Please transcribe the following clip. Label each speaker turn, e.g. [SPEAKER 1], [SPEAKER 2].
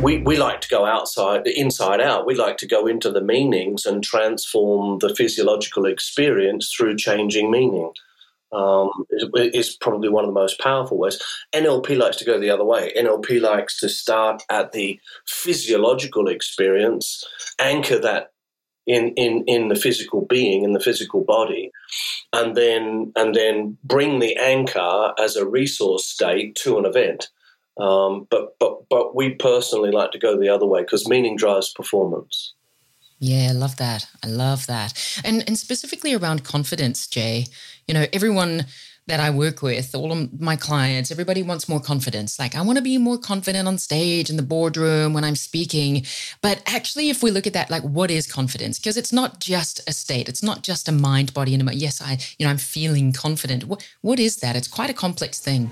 [SPEAKER 1] we, we like to go outside, inside out. We like to go into the meanings and transform the physiological experience through changing meaning. Um, is probably one of the most powerful ways. NLP likes to go the other way. NLP likes to start at the physiological experience, anchor that in, in, in the physical being, in the physical body, and then and then bring the anchor as a resource state to an event. Um, but but but we personally like to go the other way because meaning drives performance.
[SPEAKER 2] Yeah, I love that. I love that. And and specifically around confidence, Jay. You know, everyone that I work with, all of my clients, everybody wants more confidence. Like, I want to be more confident on stage in the boardroom when I'm speaking. But actually, if we look at that, like, what is confidence? Because it's not just a state, it's not just a mind, body, and emotion. Yes, I, you know, I'm feeling confident. What, what is that? It's quite a complex thing.